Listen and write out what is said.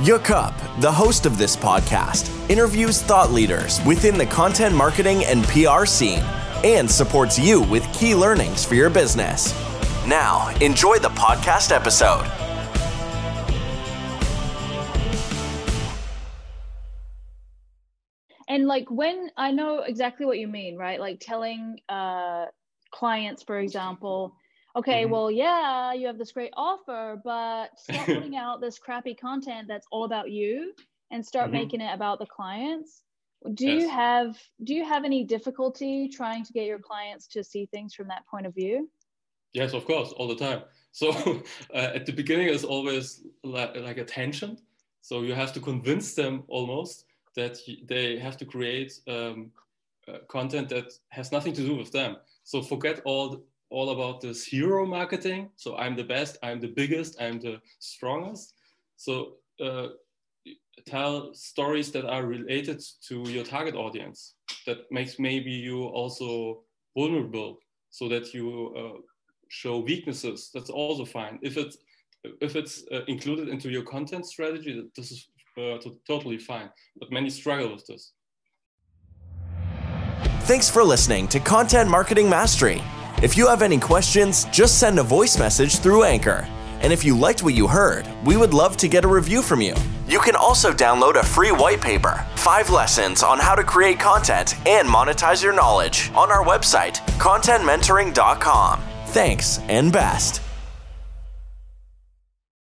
Yukup, the host of this podcast, interviews thought leaders within the content marketing and PR scene and supports you with key learnings for your business. Now, enjoy the podcast episode. And like when I know exactly what you mean, right? Like telling uh, clients, for example, okay, mm-hmm. well, yeah, you have this great offer, but stop putting out this crappy content that's all about you and start mm-hmm. making it about the clients. Do yes. you have do you have any difficulty trying to get your clients to see things from that point of view? Yes, of course, all the time. So uh, at the beginning, it's always like, like a tension. So you have to convince them almost that they have to create um, uh, content that has nothing to do with them. So forget all all about this hero marketing. So I'm the best, I'm the biggest, I'm the strongest. So uh, tell stories that are related to your target audience. That makes maybe you also vulnerable, so that you uh, show weaknesses. That's also fine. If it's if it's uh, included into your content strategy, this is uh, totally fine. But many struggle with this. Thanks for listening to Content Marketing Mastery. If you have any questions, just send a voice message through Anchor. And if you liked what you heard, we would love to get a review from you. You can also download a free white paper, five lessons on how to create content and monetize your knowledge on our website, contentmentoring.com. Thanks and best.